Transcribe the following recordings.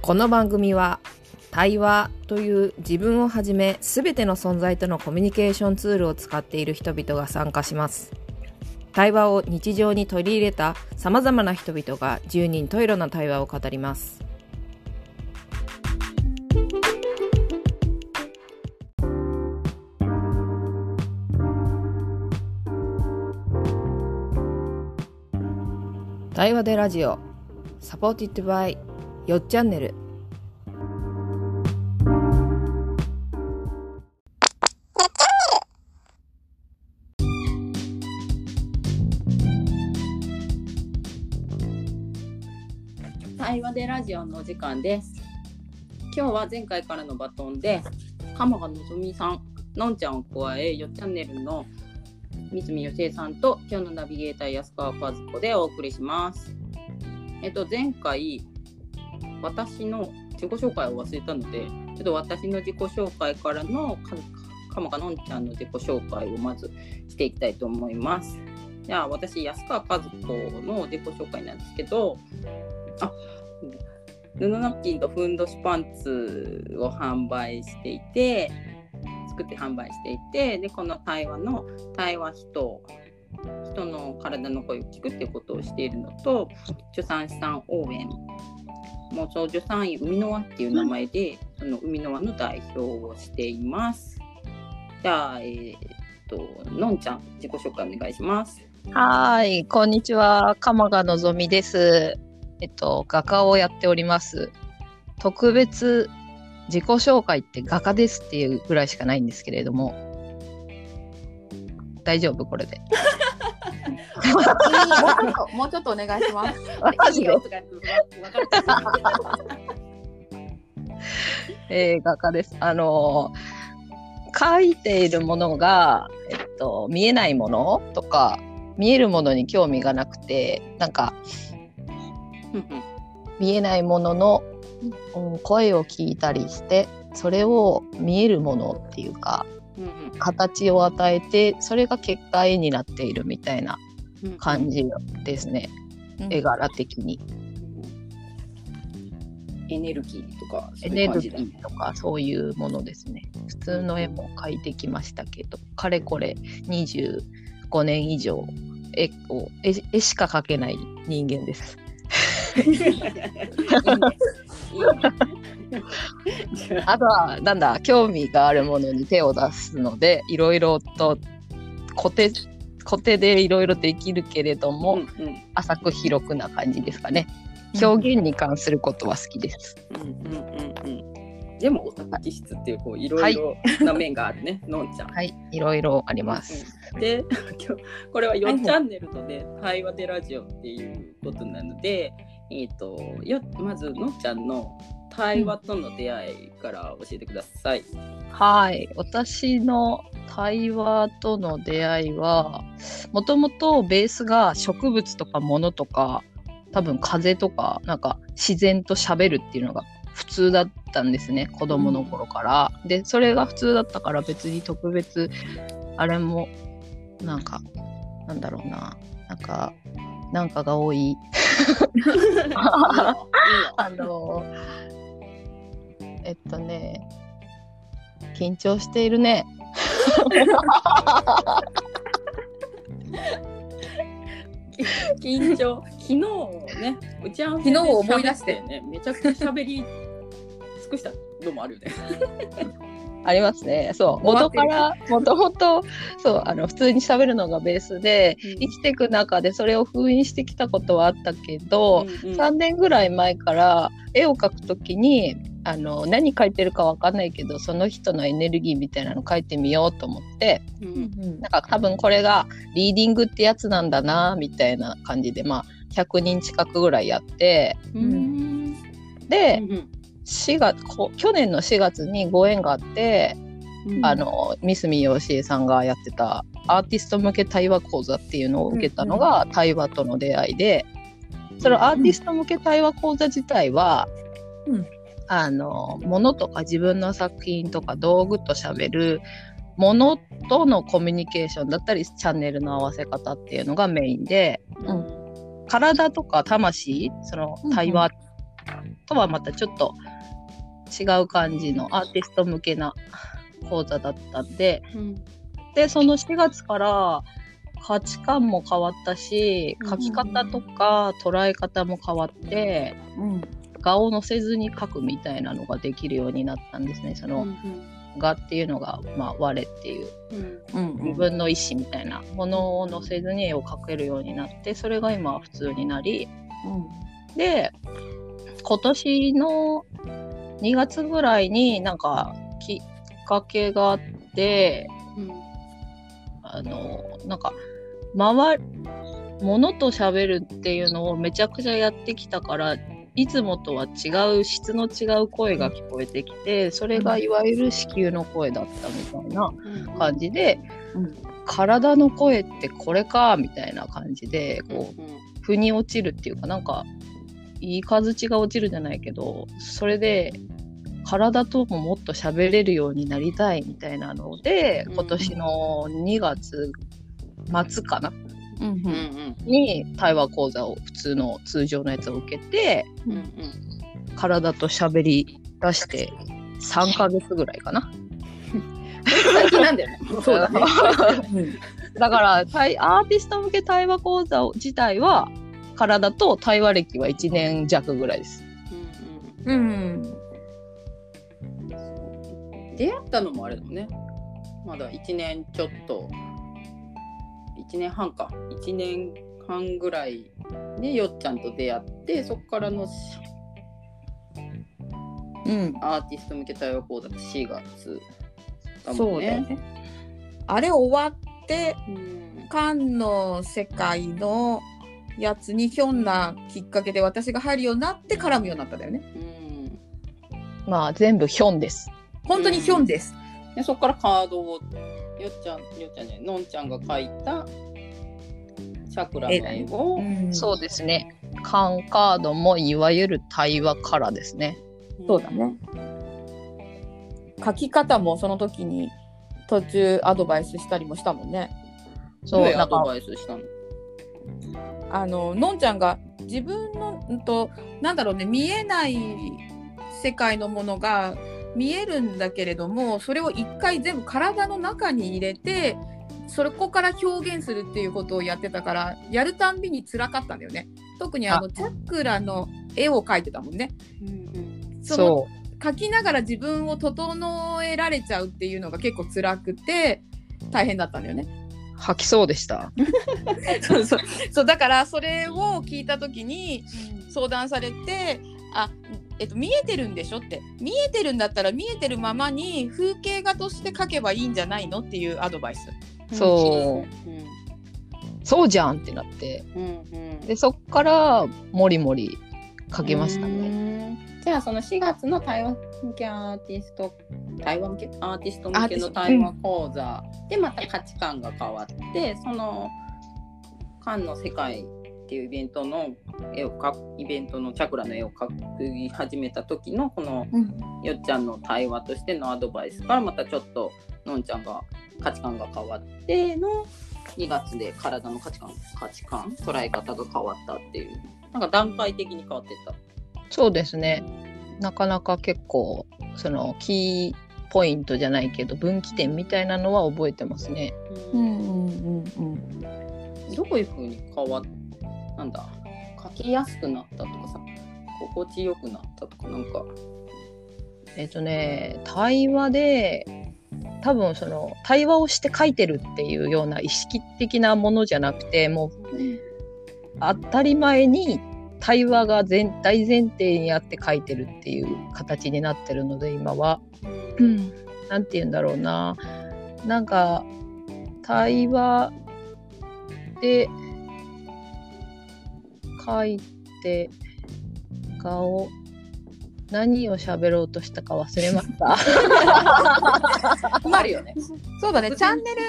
この番組は対話という自分をはじめ全ての存在とのコミュニケーションツールを使っている人々が参加します。対話を日常に取り入れたさまざまな人々が十人十色な対話を語ります。対話でラジオサポーティッドバイよっチャンネル対話でラジオのお時間です。今日は前回からのバトンで、鎌賀のぞみさん、のんちゃんを加え、よっチャンネルの三住よしさんと、今日のナビゲーター安川和子でお送りします。えっと、前回、私の自己紹介を忘れたので、ちょっと私の自己紹介からのか鎌賀のんちゃんの自己紹介をまずしていきたいと思います。じゃあ、私、安川和子の自己紹介なんですけど、あ布ナプキンとふんどしパンツを販売していて作って販売していてでこの対話の対話人人の体の声を聞くっていうことをしているのと助産師さん応援妄想助産院海の輪っていう名前でその海の輪の代表をしていますじゃあえーっとのんちゃん自己紹介お願いしますはい、こんにちは。鎌賀のぞみです。えっと、画家をやっております。特別自己紹介って画家ですっていうぐらいしかないんですけれども。大丈夫？これで。もうちょっと、お願いします。マジでいいよとか言ってわかるえー画家です。あのー描いているものが、えっと、見えないものとか見えるものに興味がなくてなんか見えないものの、うん声を聞いたりしてそれを見えるものっていうか形を与えてそれが結果絵になっているみたいな感じですね、うん。絵柄的に。エネルギーとかそうエネルギーとかそういうものですね。普通の絵も描いてきましたけど、かれこれ25年以上絵を絵絵しか描けない人間です。いいね。いいね あとはなんだ興味があるものに手を出すのでいろいろと固定固定でいろいろできるけれども、うんうん浅く広くな感じですかね。表現に関することは好きです。うんうんうんうんでもオタク気質っていうこういろいろな面があるね、のんちゃん。はい、いろいろあります。うんで 今日これは4チャンネルので対話でラジオっていうことなので、えっ、とよまずのんちゃんの対話との出会いから教えてください。はい、私の対話との出会いはもともとベースが植物とか物とか多分風とかなんか自然と喋るっていうのが普通だったんですね子供の頃から。でそれが普通だったから別に特別あれもなんかなんだろうななんかなんかが多い あのえっとね緊張しているね。緊張昨日ね打ち合わ昨日を思い出して喋ねめちゃくちゃ喋り尽くしたのもあるよね。ありますね。そう。元からもともとそうあの普通に喋るのがベースで、うん。生きていく中でそれを封印してきたことはあったけど、うんうん。3年ぐらい前から絵を描くときにあの何描いてるかわかんないけどその人のエネルギーみたいなの描いてみようと思ってうんなんか多分これがリーディングってやつなんだなみたいな感じでまあ100人近くぐらいやってうん。でうん4月こ去年の4月にご縁があって、うん。あの三住よしえさんがやってたアーティスト向け対話講座っていうのを受けたのが対話との出会いで、そのアーティスト向け対話講座自体は、うん。あの物とか自分の作品とか道具としゃべるものとのコミュニケーションだったりチャンネルの合わせ方っていうのがメインで、うん。体とか魂その対話とはまたちょっと違う感じのアーティスト向けな講座だったんで。うん。でその4月から価値観も変わったし書き方とか捉え方も変わってうん。画を載せずに書くみたいなのができるようになったんですね。その画っていうのが、まあ、我っていう。うん。うん自分の意思みたいなものを載せずに絵を描けるようになってそれが今は普通になり。で今年の2月ぐらいになんかきっかけがあってうんあのなんか周り物と喋るっていうのをめちゃくちゃやってきたからいつもとは違う質の違う声が聞こえてきてそれがいわゆる子宮の声だったみたいな感じで、うん。体の声ってこれかみたいな感じでこう腑に落ちるっていうかなんかいい数値が落ちるじゃないけどそれで体とももっと喋れるようになりたいみたいなのでうん今年の2月末かな？うんうんうんに対話講座を普通の通常のやつを受けてうんうん体と喋り出して3ヶ月ぐらいかな？最近なんだよね。そうだね。だから対アーティスト向け対話講座を自体は体と対話歴は1年弱ぐらいです。うん出会ったのもあれだもんね。まだ1年ちょっと、1年半か。1年半ぐらいでよっちゃんと出会って、そこからのうんアーティスト向け対話講座って4月だもんね。そうだよねあれ終わってうんカンの世界のやつにひょんなきっかけで私が入るようになって絡むようになったんだよね。うん。まあ全部ヒョンです。本当にひょんです、でそこからカードをよっちゃん、よっちゃんね、のんちゃんが描いたチャクラの絵を、うん。そうですね。カンカードもいわゆる対話からですね。そうだね。書き方もその時に途中アドバイスしたりもしたもんね。どういうアドバイスしたの？あののんちゃんが自分のうんとなんだろうね見えない世界のものが見えるんだけれどもそれを一回全部体の中に入れてそれこから表現するっていうことをやってたからやるたんびに辛かったんだよね。特にあのチャクラの絵を描いてたもんね。そのそ描きながら自分を整えられちゃうっていうのが結構辛くて大変だったんだよね。う吐きそうでした。そうそう。そうだからそれを聞いた時に相談されてあ、えっと、見えてるんでしょって。見えてるんだったら見えてるままに風景画として描けばいいんじゃないのっていうアドバイス。そう。うん。そうじゃんってなって。うんうん。でそっからもりもり書けましたうね。んじゃあその4月の対話向けアーティスト対話向けアーティスト向けの対話講座でまた価値観が変わってその「観の世界」っていうイベントの絵を描くイベントのチャクラの絵を描き始めた時のこのよっちゃんの対話としてのアドバイスからまたちょっとのんちゃんが価値観が変わっての2月で体の価値観価値観捉え方が変わったっていうなんか段階的に変わってった。そうですね。なかなか結構そのキーポイントじゃないけど分岐点みたいなのは覚えてますね。うんうんうんうんどういうふうに変わっなんだ書きやすくなったとかさ心地よくなったとかなんかえっとね対話で多分その対話をして書いてるっていうような意識的なものじゃなくてもう当たり前に対話が全大前提にあって書いてるっていう形になってるので今は。うんなんて言うんだろうななんか対話で書いて顔何を喋ろうとしたか忘れました。あるよね。そうだね チャンネル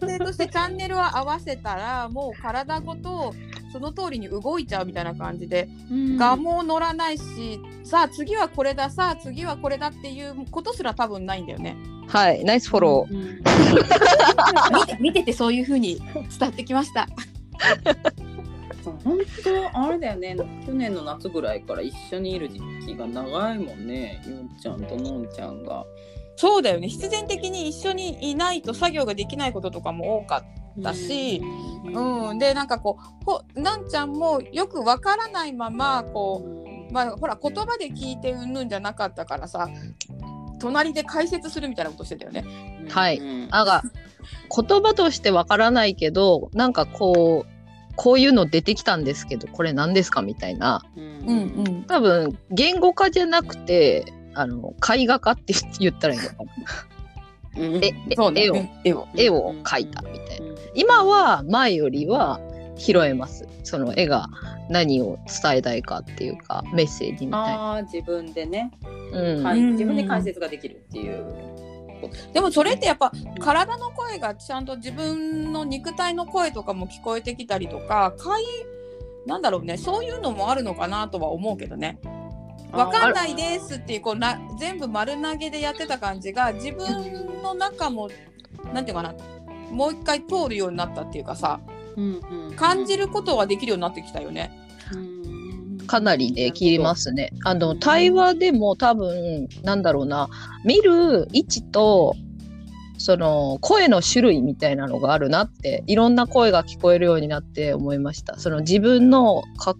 前提としてチャンネルを合わせたらもう体ごとその通りに動いちゃうみたいな感じで画も乗らないしさあ次はこれださあ次はこれだっていうことすら多分ないんだよね。はい、ナイスフォロー。うん 見て見ててそういう風に伝わってきました。本当あれだよね去年の夏ぐらいから一緒にいる時期が長いもんねよっちゃんとのんちゃんが。そうだよね必然的に一緒にいないと作業ができないこととかも多かったし、うん、でなんかこうほなんちゃんもよくわからないままこう、まあ、ほら言葉で聞いてうんぬんじゃなかったからさ隣で解説するみたいなことしてたよね。はい。うんなん。か言葉としてわからないけどなんかこうこういうの出てきたんですけどこれ何ですかみたいな。うん。ん多分言語化じゃなくてあの絵画化って言ったらいいのかな。うんええそうね。絵を。うん絵を。絵を描いたみたいな。今は前よりは拾えます。その絵が何を伝えたいかっていうかメッセージみたいな、ああ自分でね、うん。自分で解説ができるっていう。ことでもそれってやっぱ体の声がちゃんと自分の肉体の声とかも聞こえてきたりとか会なんだろうねそういうのもあるのかなとは思うけどね。わかんないですっていうこうな全部丸投げでやってた感じが自分の中もなんていうかなもう一回通るようになったっていうかさうんうん感じることはできるようになってきたよね。うんかなりね切りますね。あの対話でも多分なんだろうな見る位置とその声の種類みたいなのがあるなっていろんな声が聞こえるようになって思いました。その自分のか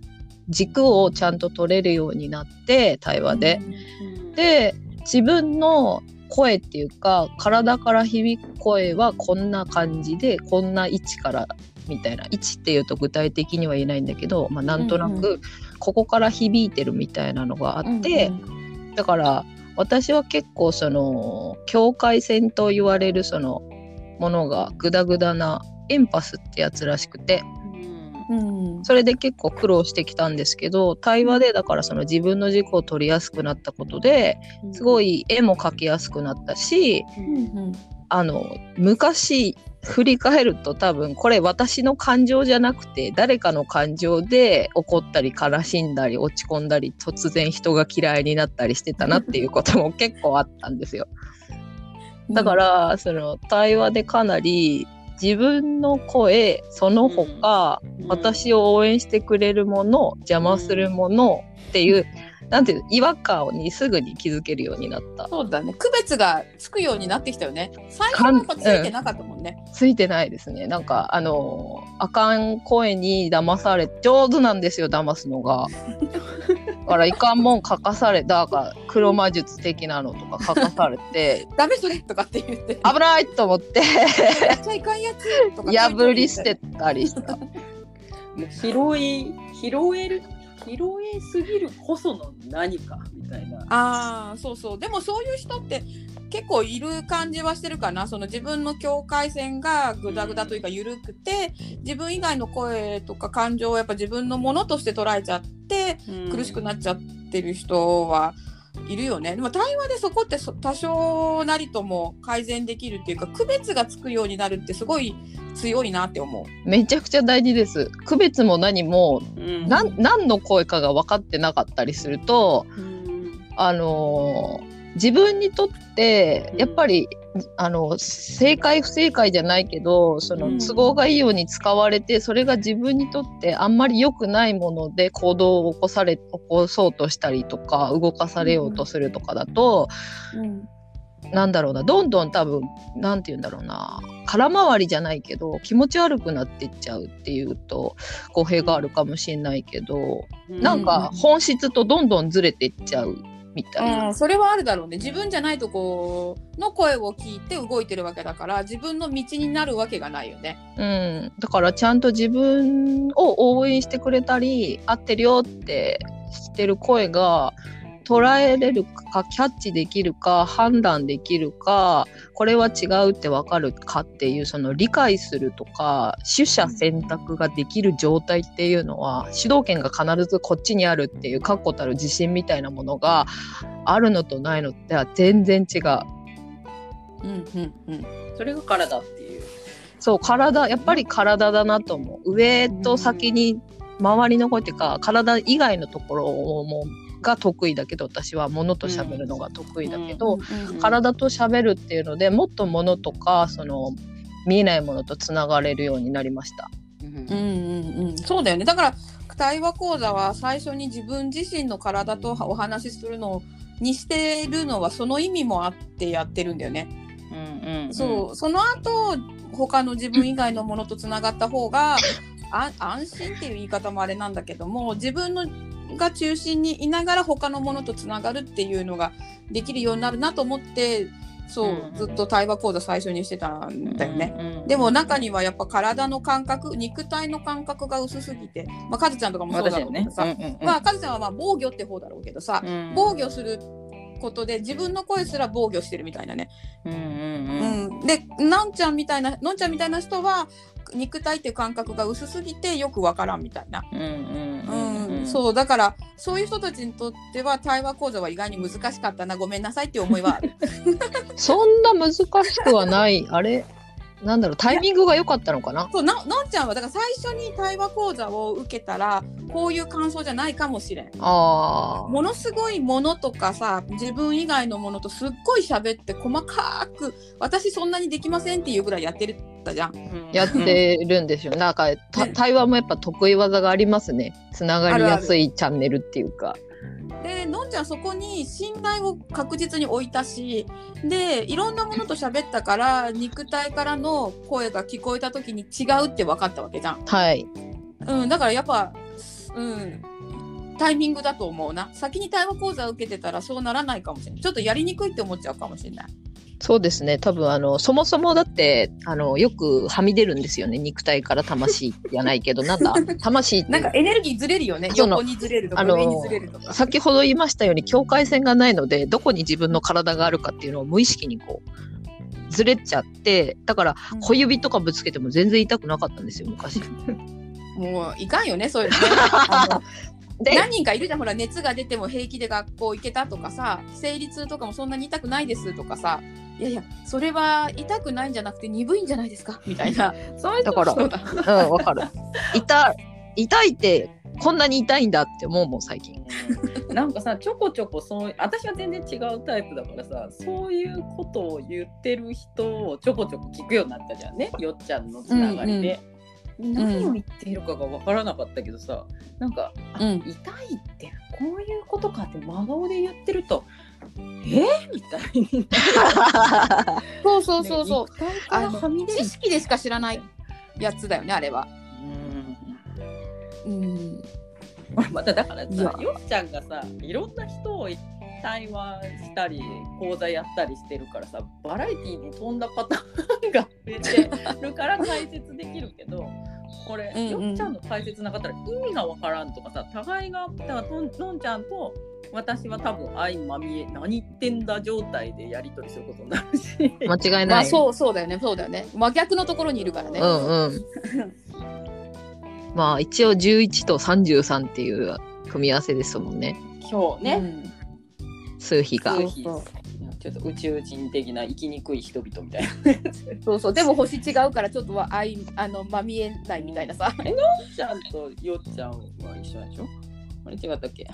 軸をちゃんと取れるようになって対話で。うんで自分の声っていうか体から響く声はこんな感じでこんな位置からみたいな位置っていうと具体的には言えないんだけど、まあ、なんとなうんうくここから響いてるみたいなのがあって、だから私は結構その境界線と言われるそのものがグダグダなエンパスってやつらしくてうん。うんそれで結構苦労してきたんですけど対話でだからその自分の軸を取りやすくなったことですごい絵も描きやすくなったしうんあの昔振り返ると多分これ私の感情じゃなくて誰かの感情で怒ったり悲しんだり落ち込んだり突然人が嫌いになったりしてたなっていうことも結構あったんですよ。だからその対話でかなり自分の声その他、私を応援してくれるもの邪魔するものっていう、なんていう違和感にすぐに気づけるようになった。そうだね区別がつくようになってきたよね最初はついてなかったもんね。ついてないですね。なんかあのあかん声に騙され上手なんですよ騙すのが。だからいかんもん書かされだから黒魔術的なのとか書かされて ダメそれとかって言って危ないと思ってやっちゃいかんやつとか破り捨てたりした。もう拾い拾える拾えすぎるこその何かみたいな。ああそうそうでもそういう人って結構いる感じはしてるかな。その自分の境界線がグダグダというか緩くて自分以外の声とか感情をやっぱ自分のものとして捉えちゃって苦しくなっちゃってる人はいるよね。でも対話でそこってそ多少なりとも改善できるっていうか区別がつくようになるってすごい強いなって思う。めちゃくちゃ大事です。区別も何もうん。なん何の声かが分かってなかったりするとうん。あのー自分にとってやっぱり、あの正解不正解じゃないけどそうん。の都合がいいように使われて、それが自分にとってあんまり良くないもので行動を起こされ起こそうとしたりとか動かされようとするとかだと、なんだろうなどんどん多分なんて言うんだろうな空回りじゃないけど気持ち悪くなっていっちゃうっていうと語弊があるかもしれないけど、なんか本質とどんどんずれていっちゃうみたいな。うん、それはあるだろうね自分じゃないとこの声を聞いて動いてるわけだから自分の道になるわけがないよね。うん、だからちゃんと自分を応援してくれたり合ってるよってしてる声が捉えれるかキャッチできるか判断できるかこれは違うって分かるかっていうその理解するとか取捨選択ができる状態っていうのは主導権が必ずこっちにあるっていう確固たる自信みたいなものがあるのとないのっては全然違う。うんうんうん。それが体っていう。そう体やっぱり体だなと思う上と先に周りの声っていうか体以外のところもが得意だけど私は物と喋るのが得意だけど、体と喋るっていうのでもっと物とかその見えないものとつながれるようになりました。ううんうんうん、そうだよね。だから対話講座は最初に自分自身の体とお話しするのにしてるのはその意味もあってやってるんだよね。うんうんうん。そう。その後他の自分以外のものとつながった方があ安心っていう言い方もあれなんだけども自分のが中心にいながら他のものとつながるっていうのができるようになるなと思ってそう、うんずっと対話講座最初にしてたんだよね。うんうんでも中にはやっぱ体の感覚肉体の感覚が薄すぎて、まあ、カズちゃんとかもそうだろうけどさ、うんうんうん。まあ、カズちゃんはまあ防御って方だろうけどさ、うん。防御することで自分の声すら防御してるみたいなね。うんうんうん。でのんちゃんみたいなのんちゃんみたいな人は肉体っていう感覚が薄すぎてよくわからんみたいな。うんうんううんんそうだからそういう人たちにとっては対話講座は意外に難しかったなごめんなさいっていう思いはある。そんな難しくはない。あれ？なんだろう、タイミングが良かったのかな？そうなのんちゃんはだから最初に対話講座を受けたらこういう感想じゃないかもしれん。ああ。ものすごいものとかさ自分以外のものとすっごい喋って細かく私そんなにできませんっていうぐらいやってたじゃん。やってるんですよ。なんか、対話もやっぱ得意技がありますね。つながりやすいチャンネルっていうか。でのんちゃんそこに信頼を確実に置いたしでいろんなものと喋ったから肉体からの声が聞こえた時に違うって分かったわけじゃん。はい。うん、だからやっぱ、うん、タイミングだと思うな。先に対話講座を受けてたらそうならないかもしれない。ちょっとやりにくいって思っちゃうかもしれない。そうですね。多分あのそもそもだってあのよくはみ出るんですよね。肉体から魂じゃないけど、なんだ 魂ってなんかエネルギーずれるよね。横にずれるとか上にずれるとか。先ほど言いましたように境界線がないのでどこに自分の体があるかっていうのを無意識にこうずれちゃってだからうん小指とかぶつけても全然痛くなかったんですよ昔。もういかんよね、そういうのね。何人かいるじゃん、ほら、熱が出ても平気で学校行けたとかさ、生理痛とかもそんなに痛くないですとかさ、いやいや、それは痛くないんじゃなくて鈍いんじゃないですか？みたいな。そういうだからそうんわかる。痛痛いってこんなに痛いんだって思うもん最近。なんかさちょこちょこそう私は全然違うタイプだからさそういうことを言ってる人をちょこちょこ聞くようになったじゃんねよっちゃんのつながりで。何を言っているかが分からなかったけどさなんか、あうん痛いってこういうことかって真顔で言ってるとえ？みたいに そうそうそうそう。肉体からはみ出る知識でしか知らないやつだよね、あれは。うんうん。まただからさよっちゃんがさいろんな人を対話したり講座やったりしてるからさバラエティーに富んだパターンが増えてるから解説できるけどこれうんうんよっちゃんの解説なかったら意味がわからんとかさ互いがだからとんのんちゃんと私は多分相まみえ何言ってんだ状態でやり取りすることになるし。間違いない。まあそうそうだよね、そうだよね。真逆のところにいるからね。うんうん。まあ一応11と33っていう組み合わせですもんね。今日ね、うん数比がちょっと宇宙人的な生きにくい人々みたいな。そうそうでも星違うからちょっとはあいあのまみえないみたいなさ。ちゃんとよっちゃんは一緒でしょ？あれ違ったっけ？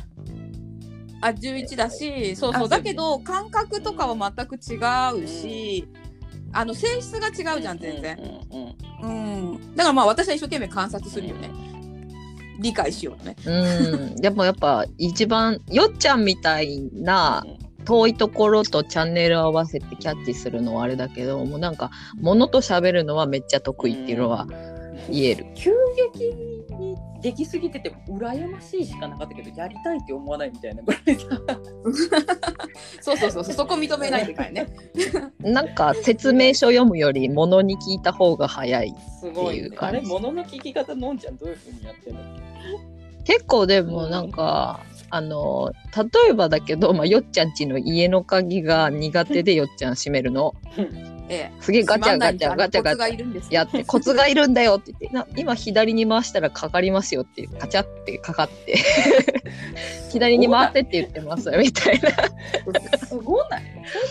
あ11だしそうそう。あだけど感覚とかは全く違うし、あの性質が違うじゃん全然、うんうんうん。だからまあ私は一生懸命観察するよね。理解しようとね。うん。でもやっぱ一番よっちゃんみたいな遠いところとチャンネルを合わせてキャッチするのはあれだけどもうなんか物と喋るのはめっちゃ得意っていうのは言える。急激にできすぎてて羨ましいしかなかったけどやりたいって思わないみたいなぐらいさ。そうそうそうそうそこ認めないといけないね。なんか説明書読むより物に聞いた方が早い。すごい、っていうね、感じ。あれ物の聞き方のんちゃんどういうふうにやってるの？結構でもなんか、あの例えばだけど、まあ、よっちゃんちの家の鍵が苦手でよっちゃん閉めるの ええ。すげえガチャガチャガチャガチャ。やって コツがいるんだよって言って。な今左に回したらかかりますよってカチャってかかって。左に回ってって言ってますみたいな。すごない。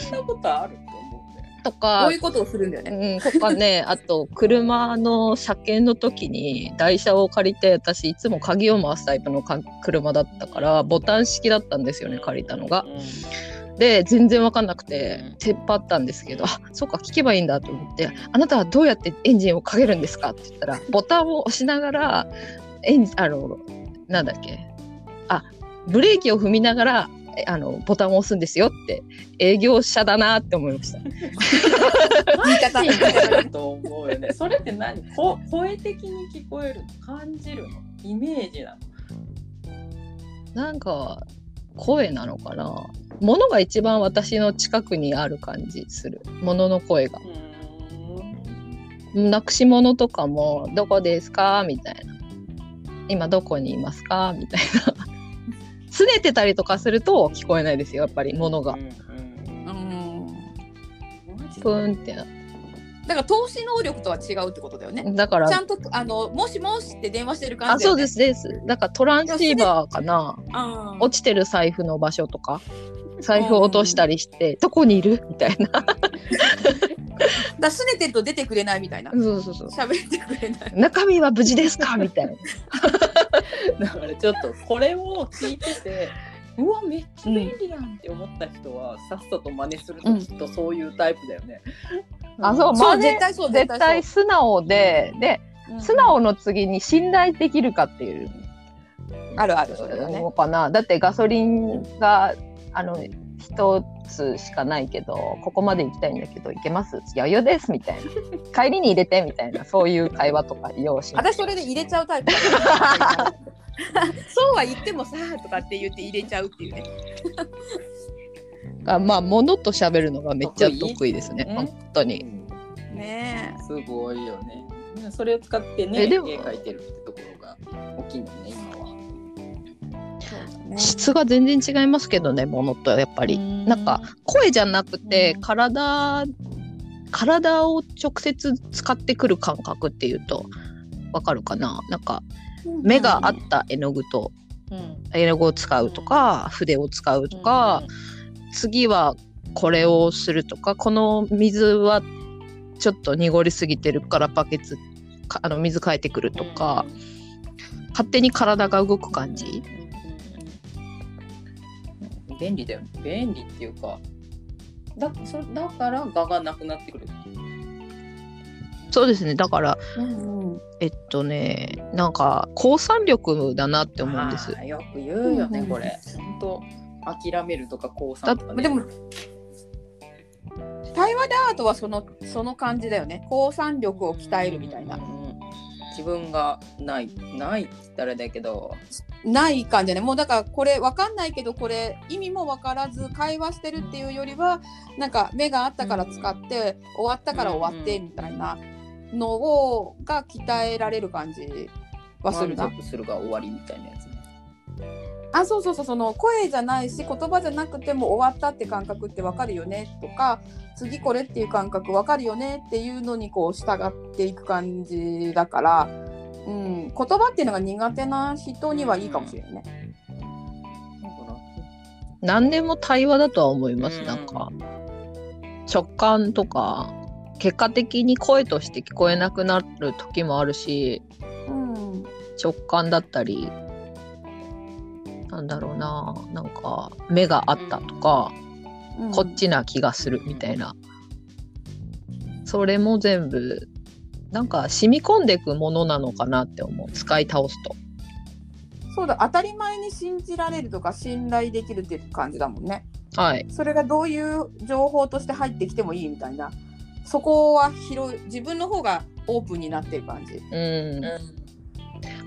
そんなことあると思うんだよとこかういうことをするんだよね。うん、とかねあと車の車検の時に台車を借りて私いつも鍵を回すタイプのか車だったからボタン式だったんですよね借りたのが。で全然分かんなくてうんテッパったんですけどあそうか聞けばいいんだと思って「あなたはどうやってエンジンをかけるんですか?」って言ったらボタンを押しながらエンジあのなんだっけあブレーキを踏みながらえあのボタンを押すんですよって営業者だなって思いました。言い方と思うよね。それって何？こ声的に聞こえるの感じるの？イメージなの？なんか声なのかな？物が一番私の近くにある感じする。物の声が。なくし物とかも「どこですか?」みたいな「今どこにいますか?」みたいな。拗ねてたりとかすると聞こえないですよやっぱり物が。プーンってな。だから投資能力とは違うってことだよね。だからちゃんとあのもしもしって電話してる感あじね。そうですです。だからトランシーバーかな。落ちてる財布の場所とか財布を落としたりして「どこにいる?」みたいな。だからすねてると出てくれないみたいな。そうそうそう喋ってくれない。中身は無事ですか？みたいな。だからちょっとこれを聞いてて うわめっちゃ便利やんって思った人は、さっさと真似するときっとそういうタイプだよね。あそうそう真似絶対そう。絶対素直ででうん。素直の次に信頼できるかっていう。あるあるそれだね。のかな。だってガソリンがあの一つしかないけどここまで行きたいんだけど行けます？余裕ですみたいな。帰りに入れてみたいなそういう会話とか用心私それで入れちゃうタイプ そうは言ってもさとかって言って入れちゃうっていうね。あまあ物と喋るのがめっちゃ得意ですね本当に。ねすごいよね。それを使ってね、絵えでも描いてるってところが大きいのね、今。ね。質が全然違いますけどね物とやっぱり。うん。なんか声じゃなくてうん。体体を直接使ってくる感覚っていうとわかるかな？なんか目があった絵の具とうん。絵の具を使うとか筆を使うとか、次はこれをするとかこの水はちょっと濁りすぎてるからバケツかあの水変えてくるとか、勝手に体が動く感じ、便利だよね。便利っていうか、だそだから画がなくなってくる。そうですねだからうんうんえっとねなんか抗酸力だなって思うんですよく言うよね、うんこれ。本当諦めるとか降参とか、ね。でも対話でアートはそのその感じだよね。抗酸力を鍛えるみたいなう。ん自分がないないって言ったらだけど、ない感じだね。もうだからこれ分かんないけどこれ意味も分からず会話してるっていうよりはなんか目があったから使って終わったから終わってみたいなのをが鍛えられる感じはするな満。足するが終わりみたいなやつね。あそうそうそうその声じゃないし言葉じゃなくても終わったって感覚って分かるよねとか次これっていう感覚分かるよねっていうのにこう従っていく感じだから、うん、言葉っていうのが苦手な人にはいいかもしれないね。何でも対話だとは思います、うん。なんか。直感とか結果的に声として聞こえなくなる時もあるしうん。直感だったりなんだろうななんか目があったとか、うん。こっちな気がするみたいな、それも全部なんか染み込んでいくものなのかなって思う。使い倒すと。そうだ当たり前に信じられるとか信頼できるっていう感じだもんね。はい。それがどういう情報として入ってきてもいいみたいな。そこは広い自分の方がオープンになってる感じ。うん、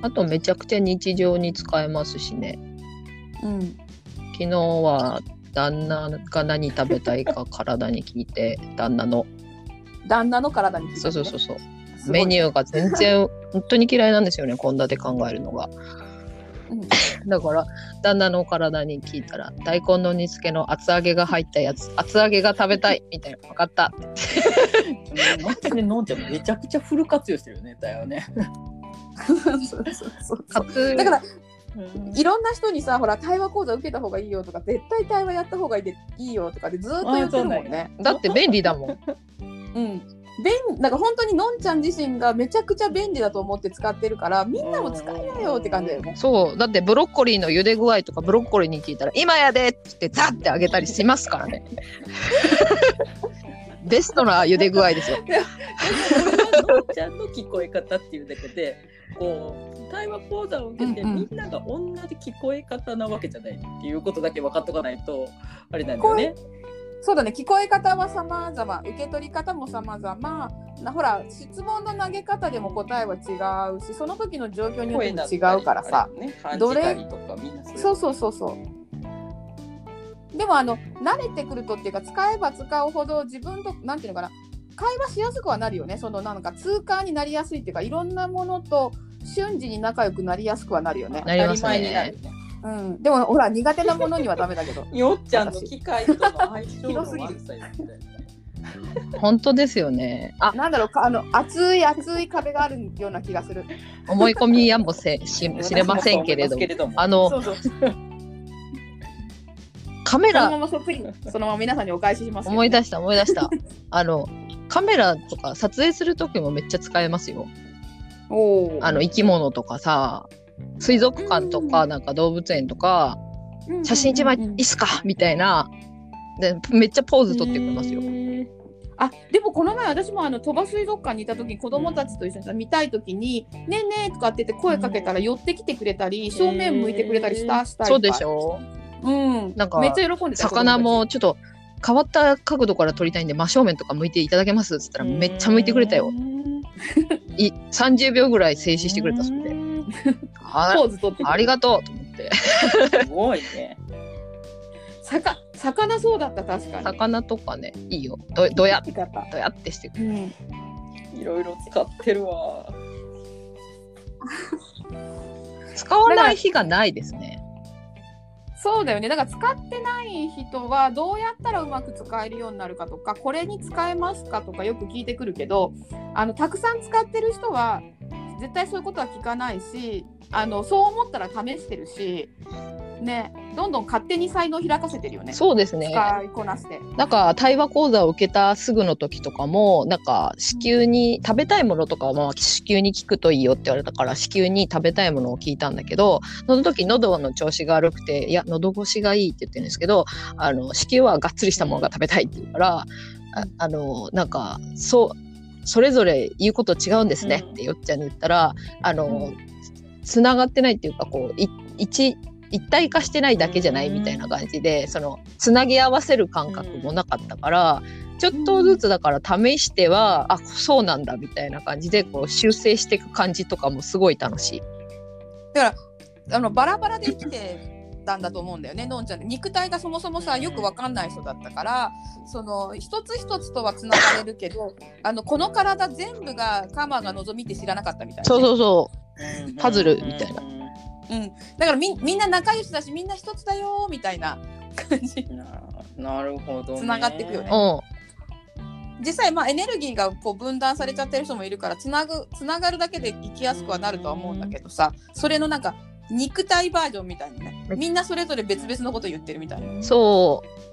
あとめちゃくちゃ日常に使えますしねうん。昨日は旦那が何食べたいか体に聞いて 旦那の。旦那の体に聞いてそうそうそうそう。メニューが全然本当に嫌いなんですよね 献立考えるのが。うん。だから旦那の体に聞いたら大根の煮付けの厚揚げが入ったやつ厚揚げが食べたいみたいな。分かった。なん。てね、のんちゃんめちゃくちゃフル活用してるよね、だよね。そうそうそうそう。かつだからいろんな人にさほら対話講座受けた方がいいよとか絶対対話やった方がいいでいいよとかでずーっと言ってるもんね。だって便利だもん。うん、便なんか本当にのんちゃん自身がめちゃくちゃ便利だと思って使ってるからみんなも使いなよって感じだよね。そう。だってブロッコリーの茹で具合とかブロッコリーに聞いたら「今やで!」って言ってザッてあげたりしますからね。ベストな茹で具合ですよ。のんちゃんの聞こえ方っていうだけでこう対話講座を受けて、うんうんみんなが同じ聞こえ方なわけじゃないっていうことだけ分かっとかないとあれなんだよね。そうだね聞こえ方は様々受け取り方も様々なほら質問の投げ方でも答えは違うしその時の状況によっても違うからさ。どれそれそうそうそうそう。でもあの慣れてくるとっていうか使えば使うほど自分となんていうのかな会話しやすくはなるよね。そのなんか通過になりやすいっていうかいろんなものと瞬時に仲良くなりやすくはなるよね。なります当たり前になねるね。うん、でもほら苦手なものにはダメだけど。よっちゃんの機械との相性の悪さ 本当ですよね。あなんだろう。かあの熱い熱い壁があるような気がする。思い込みやもせし 知れませんけれども。ども。あのそうそう。カメラ。そのままそっくりそのまま皆さんにお返ししますね、思い出した思い出した。あのカメラとか撮影する時もめっちゃ使えますよ。おー。あの生き物とかさ水族館とかうん。なんか動物園とかうん写真一枚いいっすか？みたいな。でめっちゃポーズ撮ってくれますよ。あでもこの前私もあの鳥羽水族館にいた時に子供たちと一緒にさ見たい時に「ねえねえ」とかって言って声かけたら寄ってきてくれたり正面向いてくれたりしたした。そうでしょ。うん。なんかめっちゃ喜んでた魚もちょっと変わった角度から撮りたいんで真正面とか向いていただけます？っつったらめっちゃ向いてくれたよ。い30秒ぐらい静止してくれたそれで。あポーズ取ってありがとうと思って。すごいね。さか魚そうだった確かに魚とかねいいよどどやどやってしてくる。うんいろいろ使ってるわ。使わない日がないですね。そうだよね。だから使ってない人はどうやったらうまく使えるようになるかとかこれに使えますかとかよく聞いてくるけどあのたくさん使ってる人は絶対そういうことは聞かないしあのそう思ったら試してるしねどんどん勝手に才能を開かせてるよねそうですね。使いこなして。なんか対話講座を受けたすぐの時とかもなんか子宮に食べたいものとかはまあ子宮に聞くといいよって言われたから子宮に食べたいものを聞いたんだけどその時喉の調子が悪くていや喉越しがいいって言ってるんですけどあの子宮はがっつりしたものが食べたいって言うからああのなんかそうそれぞれ言うこと違うんですねってよっちゃんに言ったらあのつながってないっていうかこうい一一体化してないだけじゃないみたいな感じでそのつなぎ合わせる感覚もなかったから、ちょっとずつだから試しては、あそうなんだみたいな感じでこう修正していく感じとかもすごい楽しい。だからあのバラバラで生きてたんだと思うんだよねのんちゃんって。肉体がそもそもさよくわかんない人だったからその一つ一つとはつながれるけどあのこの体全部がカマが望みって知らなかったみたいなね、そうそうそう。パズルみたいなうん、だからみみんな仲良しだしみんな一つだよーみたいな。感 じななるほど、ね。つながっていくよね。うん。実際まあエネルギーがこう分断されちゃってる人もいるからつなぐつながるだけで生きやすくはなるとは思うんだけどさそれのなんか肉体バージョンみたいなね。みんなそれぞれ別々のこと言ってるみたいな。そう。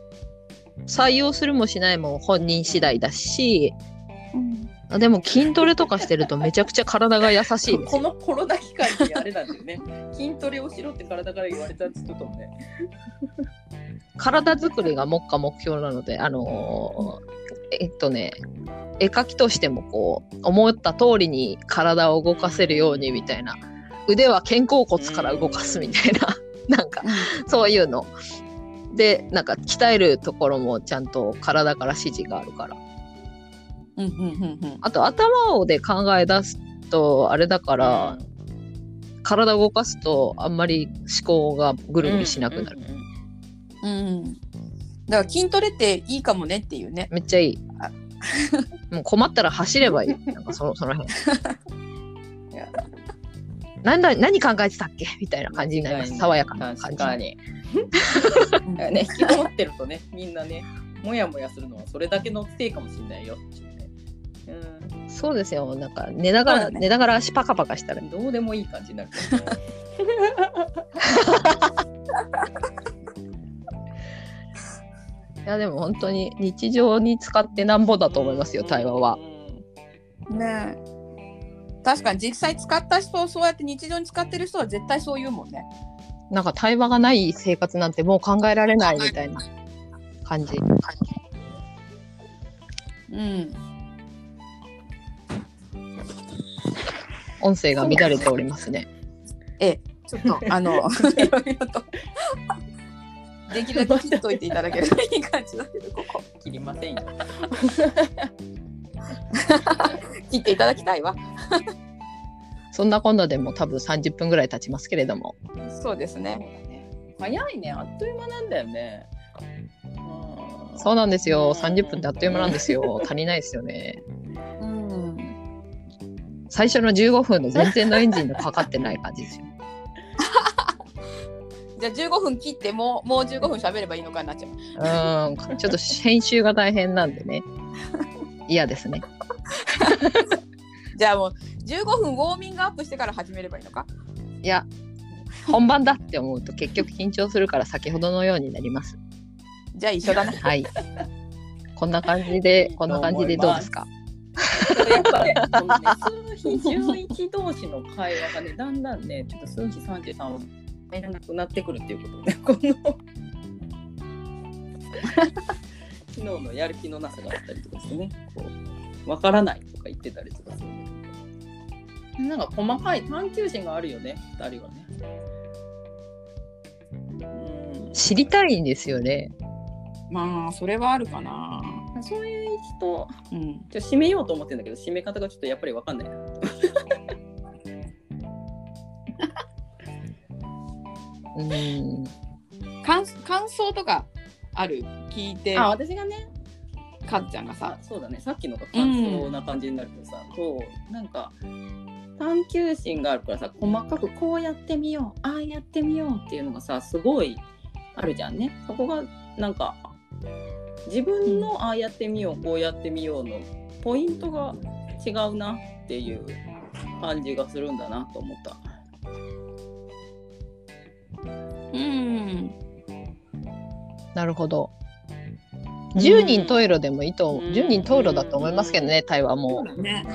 採用するもしないも本人次第だしでも筋トレとかしてるとめちゃくちゃ体が優しいです こよ。のコロナ期間にあれなんだよね。筋トレをしろって体から言われたって人ともね。体作りが目下目標なのであのーえっとね絵描きとしてもこう思った通りに体を動かせるようにみたいな腕は肩甲骨から動かすみたいな なんかそういうのでなんか鍛えるところもちゃんと体から指示があるからうんうんうんうん。あと頭をで考え出すとあれだから、体を動かすとあんまり思考がぐるぐるしなくなる、うんうんうんうん。だから筋トレっていいかもねっていうね。めっちゃいい。あ。もう困ったら走ればいい。なんかそのその辺。いや。なんだ何考えてたっけ？みたいな感じになります。爽やかな感じ確かに。ね、引きこもってるとね、みんなね、もやもやするのはそれだけのせいかもしれないよ。うんそうですよなんか寝ながら、ね寝ながら足パカパカしたらどうでもいい感じになる。いやでも本当に日常に使ってなんぼだと思いますよ対話は。うん。ねえ確かに実際使った人をそうやって日常に使ってる人は絶対そう言うもんね。なんか対話がない生活なんてもう考えられないみたいな感じ。うん。音声が乱れておりますね。ちょっとあの いろいろとできるだけ切っといていただけるといい感じだけどここ切りませんよ。切っていただきたいわ。そんなこんなでも多分30分ぐらい経ちますけれども。そうですね。早いね、あっという間なんだよね。うんそうなんですよ。30分ってあっという間なんですよ。足りないですよね。うん。最初の15分の全然のエンジンのかかってない感じですよ。じゃあ15分切ってもうもう15分喋ればいいのかになっちゃう。うん、ちょっと編集が大変なんでね。嫌ですね。じゃあもう15分ウォーミングアップしてから始めればいいのか？いや、本番だって思うと結局緊張するから先ほどのようになります。じゃあ一緒だね。はい。こんな感じで、こんな感じでどうですか？やっぱね、このね数比11同士の会話がね、だんだんね、ちょっと数比33を入らなくなってくるっていうことね、この昨日のやる気のなさがあったりとかしてね、こうわからないとか言ってたりとかする。なんか細かい探求心があるよね、二人はね。うん知りたいんですよね。まあそれはあるかな。そういう人、うん。ちょ締めようと思ってるんだけど、締め方がちょっとやっぱりわかんないな。うん。感感想とかある？聞いて。あ、私がね、かっちゃんがさ。さ。そうだね。さっきのが感想な感じになるけどさ、こうなんか探求心があるからさ細かくこうやってみよう。ああやってみようっていうのがさすごいあるじゃんね。そこがなんか自分のああやってみようこうやってみようのポイントが違うなっていう感じがするんだなと思った。うん。なるほど。10人トイレでもいいと、うん10人トイレだと思いますけどね、対話も。ね。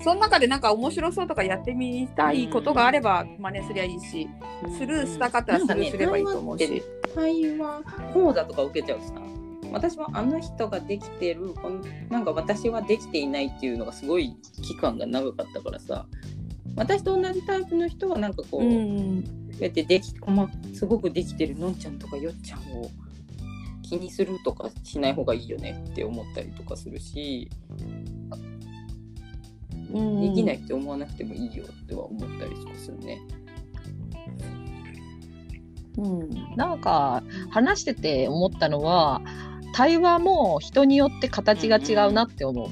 その中でなんか面白そうとかやってみたいことがあれば真似すりゃいいし、スルーしたかったらスルーすればいいと思うし。対話講座とか受けちゃうしさ私はあの人ができてるこんなんか私はできていないっていうのがすごい期間が長かったからさ私と同じタイプの人はなんかこう、うん。やってできすごくできてるのんちゃんとかよっちゃんを気にするとかしない方がいいよねって思ったりとかするし、できないって思わなくてもいいよっては思ったりとかするね。うん。なんか話してて思ったのは対話も人によって形が違うなって思う。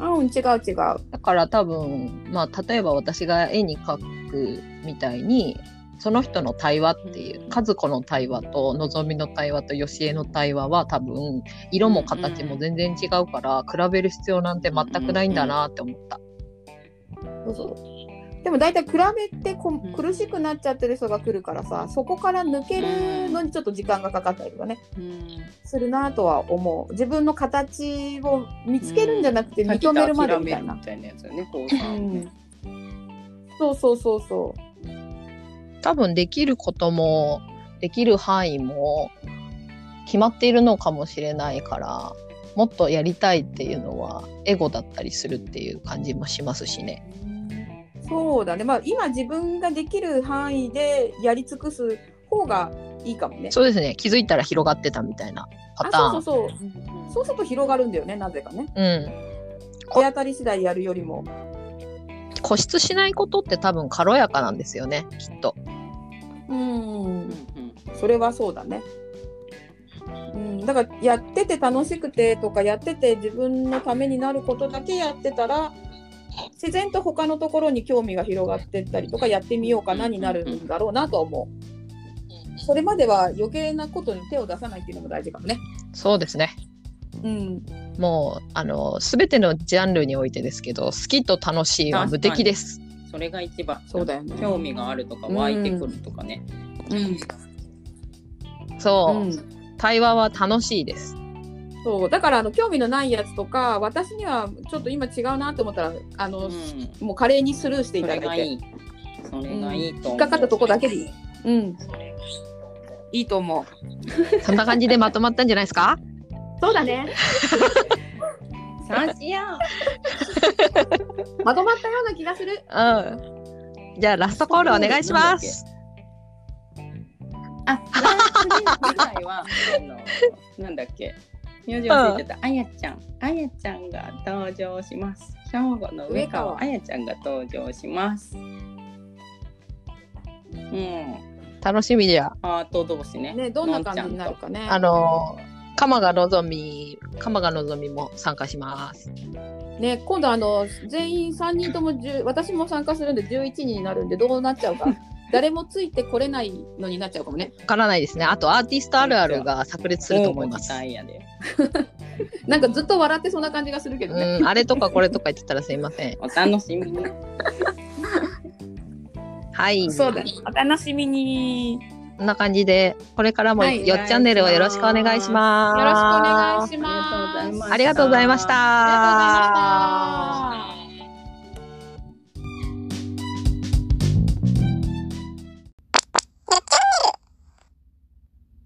あ、うん、違う違う。だから多分まあ例えば私が絵に描くみたいにその人の対話っていううん和子の対話とのぞみの対話とよしえの対話は多分色も形も全然違うから比べる必要なんて全くないんだなって思った。そうそう。でも大体比べてこん苦しくなっちゃってる人が来るからさ、そこから抜けるのにちょっと時間がかかったりとかね、するなとは思う。自分の形を見つけるんじゃなくて認めるまでみたいなみ。たいなやつよね。こうさうんそうそうそうそ多分できることもできる範囲も決まっているのかもしれないからもっとやりたいっていうのはエゴだったりするっていう感じもしますしね。う。そうだね。まあ今自分ができる範囲でやり尽くす方がいいかもね。そうですね気づいたら広がってたみたいなパターン。あそうそうそう。そうすると広がるんだよね、なぜかね。うん、手当たり次第やるよりも。固執しないことって多分軽やかなんですよねきっと。うん。それはそうだね。うん、だからやってて楽しくてとかやってて自分のためになることだけやってたら自然と他のところに興味が広がってったりとかやってみようかなになるんだろうなとは思う。それまでは余計なことに手を出さないっていうのも大事かもね。そうですねうん、もうあの全てのジャンルにおいてですけど好きと楽しいは無敵です。それが一番。そうだよね興味があるとか湧いてくるとかね。うん、そう、うん、対話は楽しいです。そうだからあの興味のないやつとか私にはちょっと今違うなって思ったらあの、うんもう華麗にスルーしていそただいてれがいい。それがいいと引。っかかったとこだけでいい。うん。いいと思う。そんな感じでまとまったんじゃないですか？そうだね。まとまったような気がする。うん。じゃあラストコールお願いします。あ、次回は、あの、なんだっけ？名字忘れちゃった。あやちゃん。あやちゃんが登場します。兵庫の上川あやちゃんが登場します。うん。楽しみじゃ。アート同士ね。ね、どんな感じになるかね。あの鎌賀のぞみ、鎌賀のぞみも参加します。ね、今度あの全員3人とも10私も参加するんで11人になるんでどうなっちゃうか誰もついてこれないのになっちゃうかもねわからないですね。あとアーティストあるあるが炸裂すると思います。大やで。なんかずっと笑ってそんな感じがするけどね、うん、あれとかこれとか言ってたらすいません。お楽しみに。はい。そうだねお楽しみにこんな感じで、これからもはいよっチャンネルをよろしくお願いします。よろしくお願いしますありがとうございました。ありがとうございました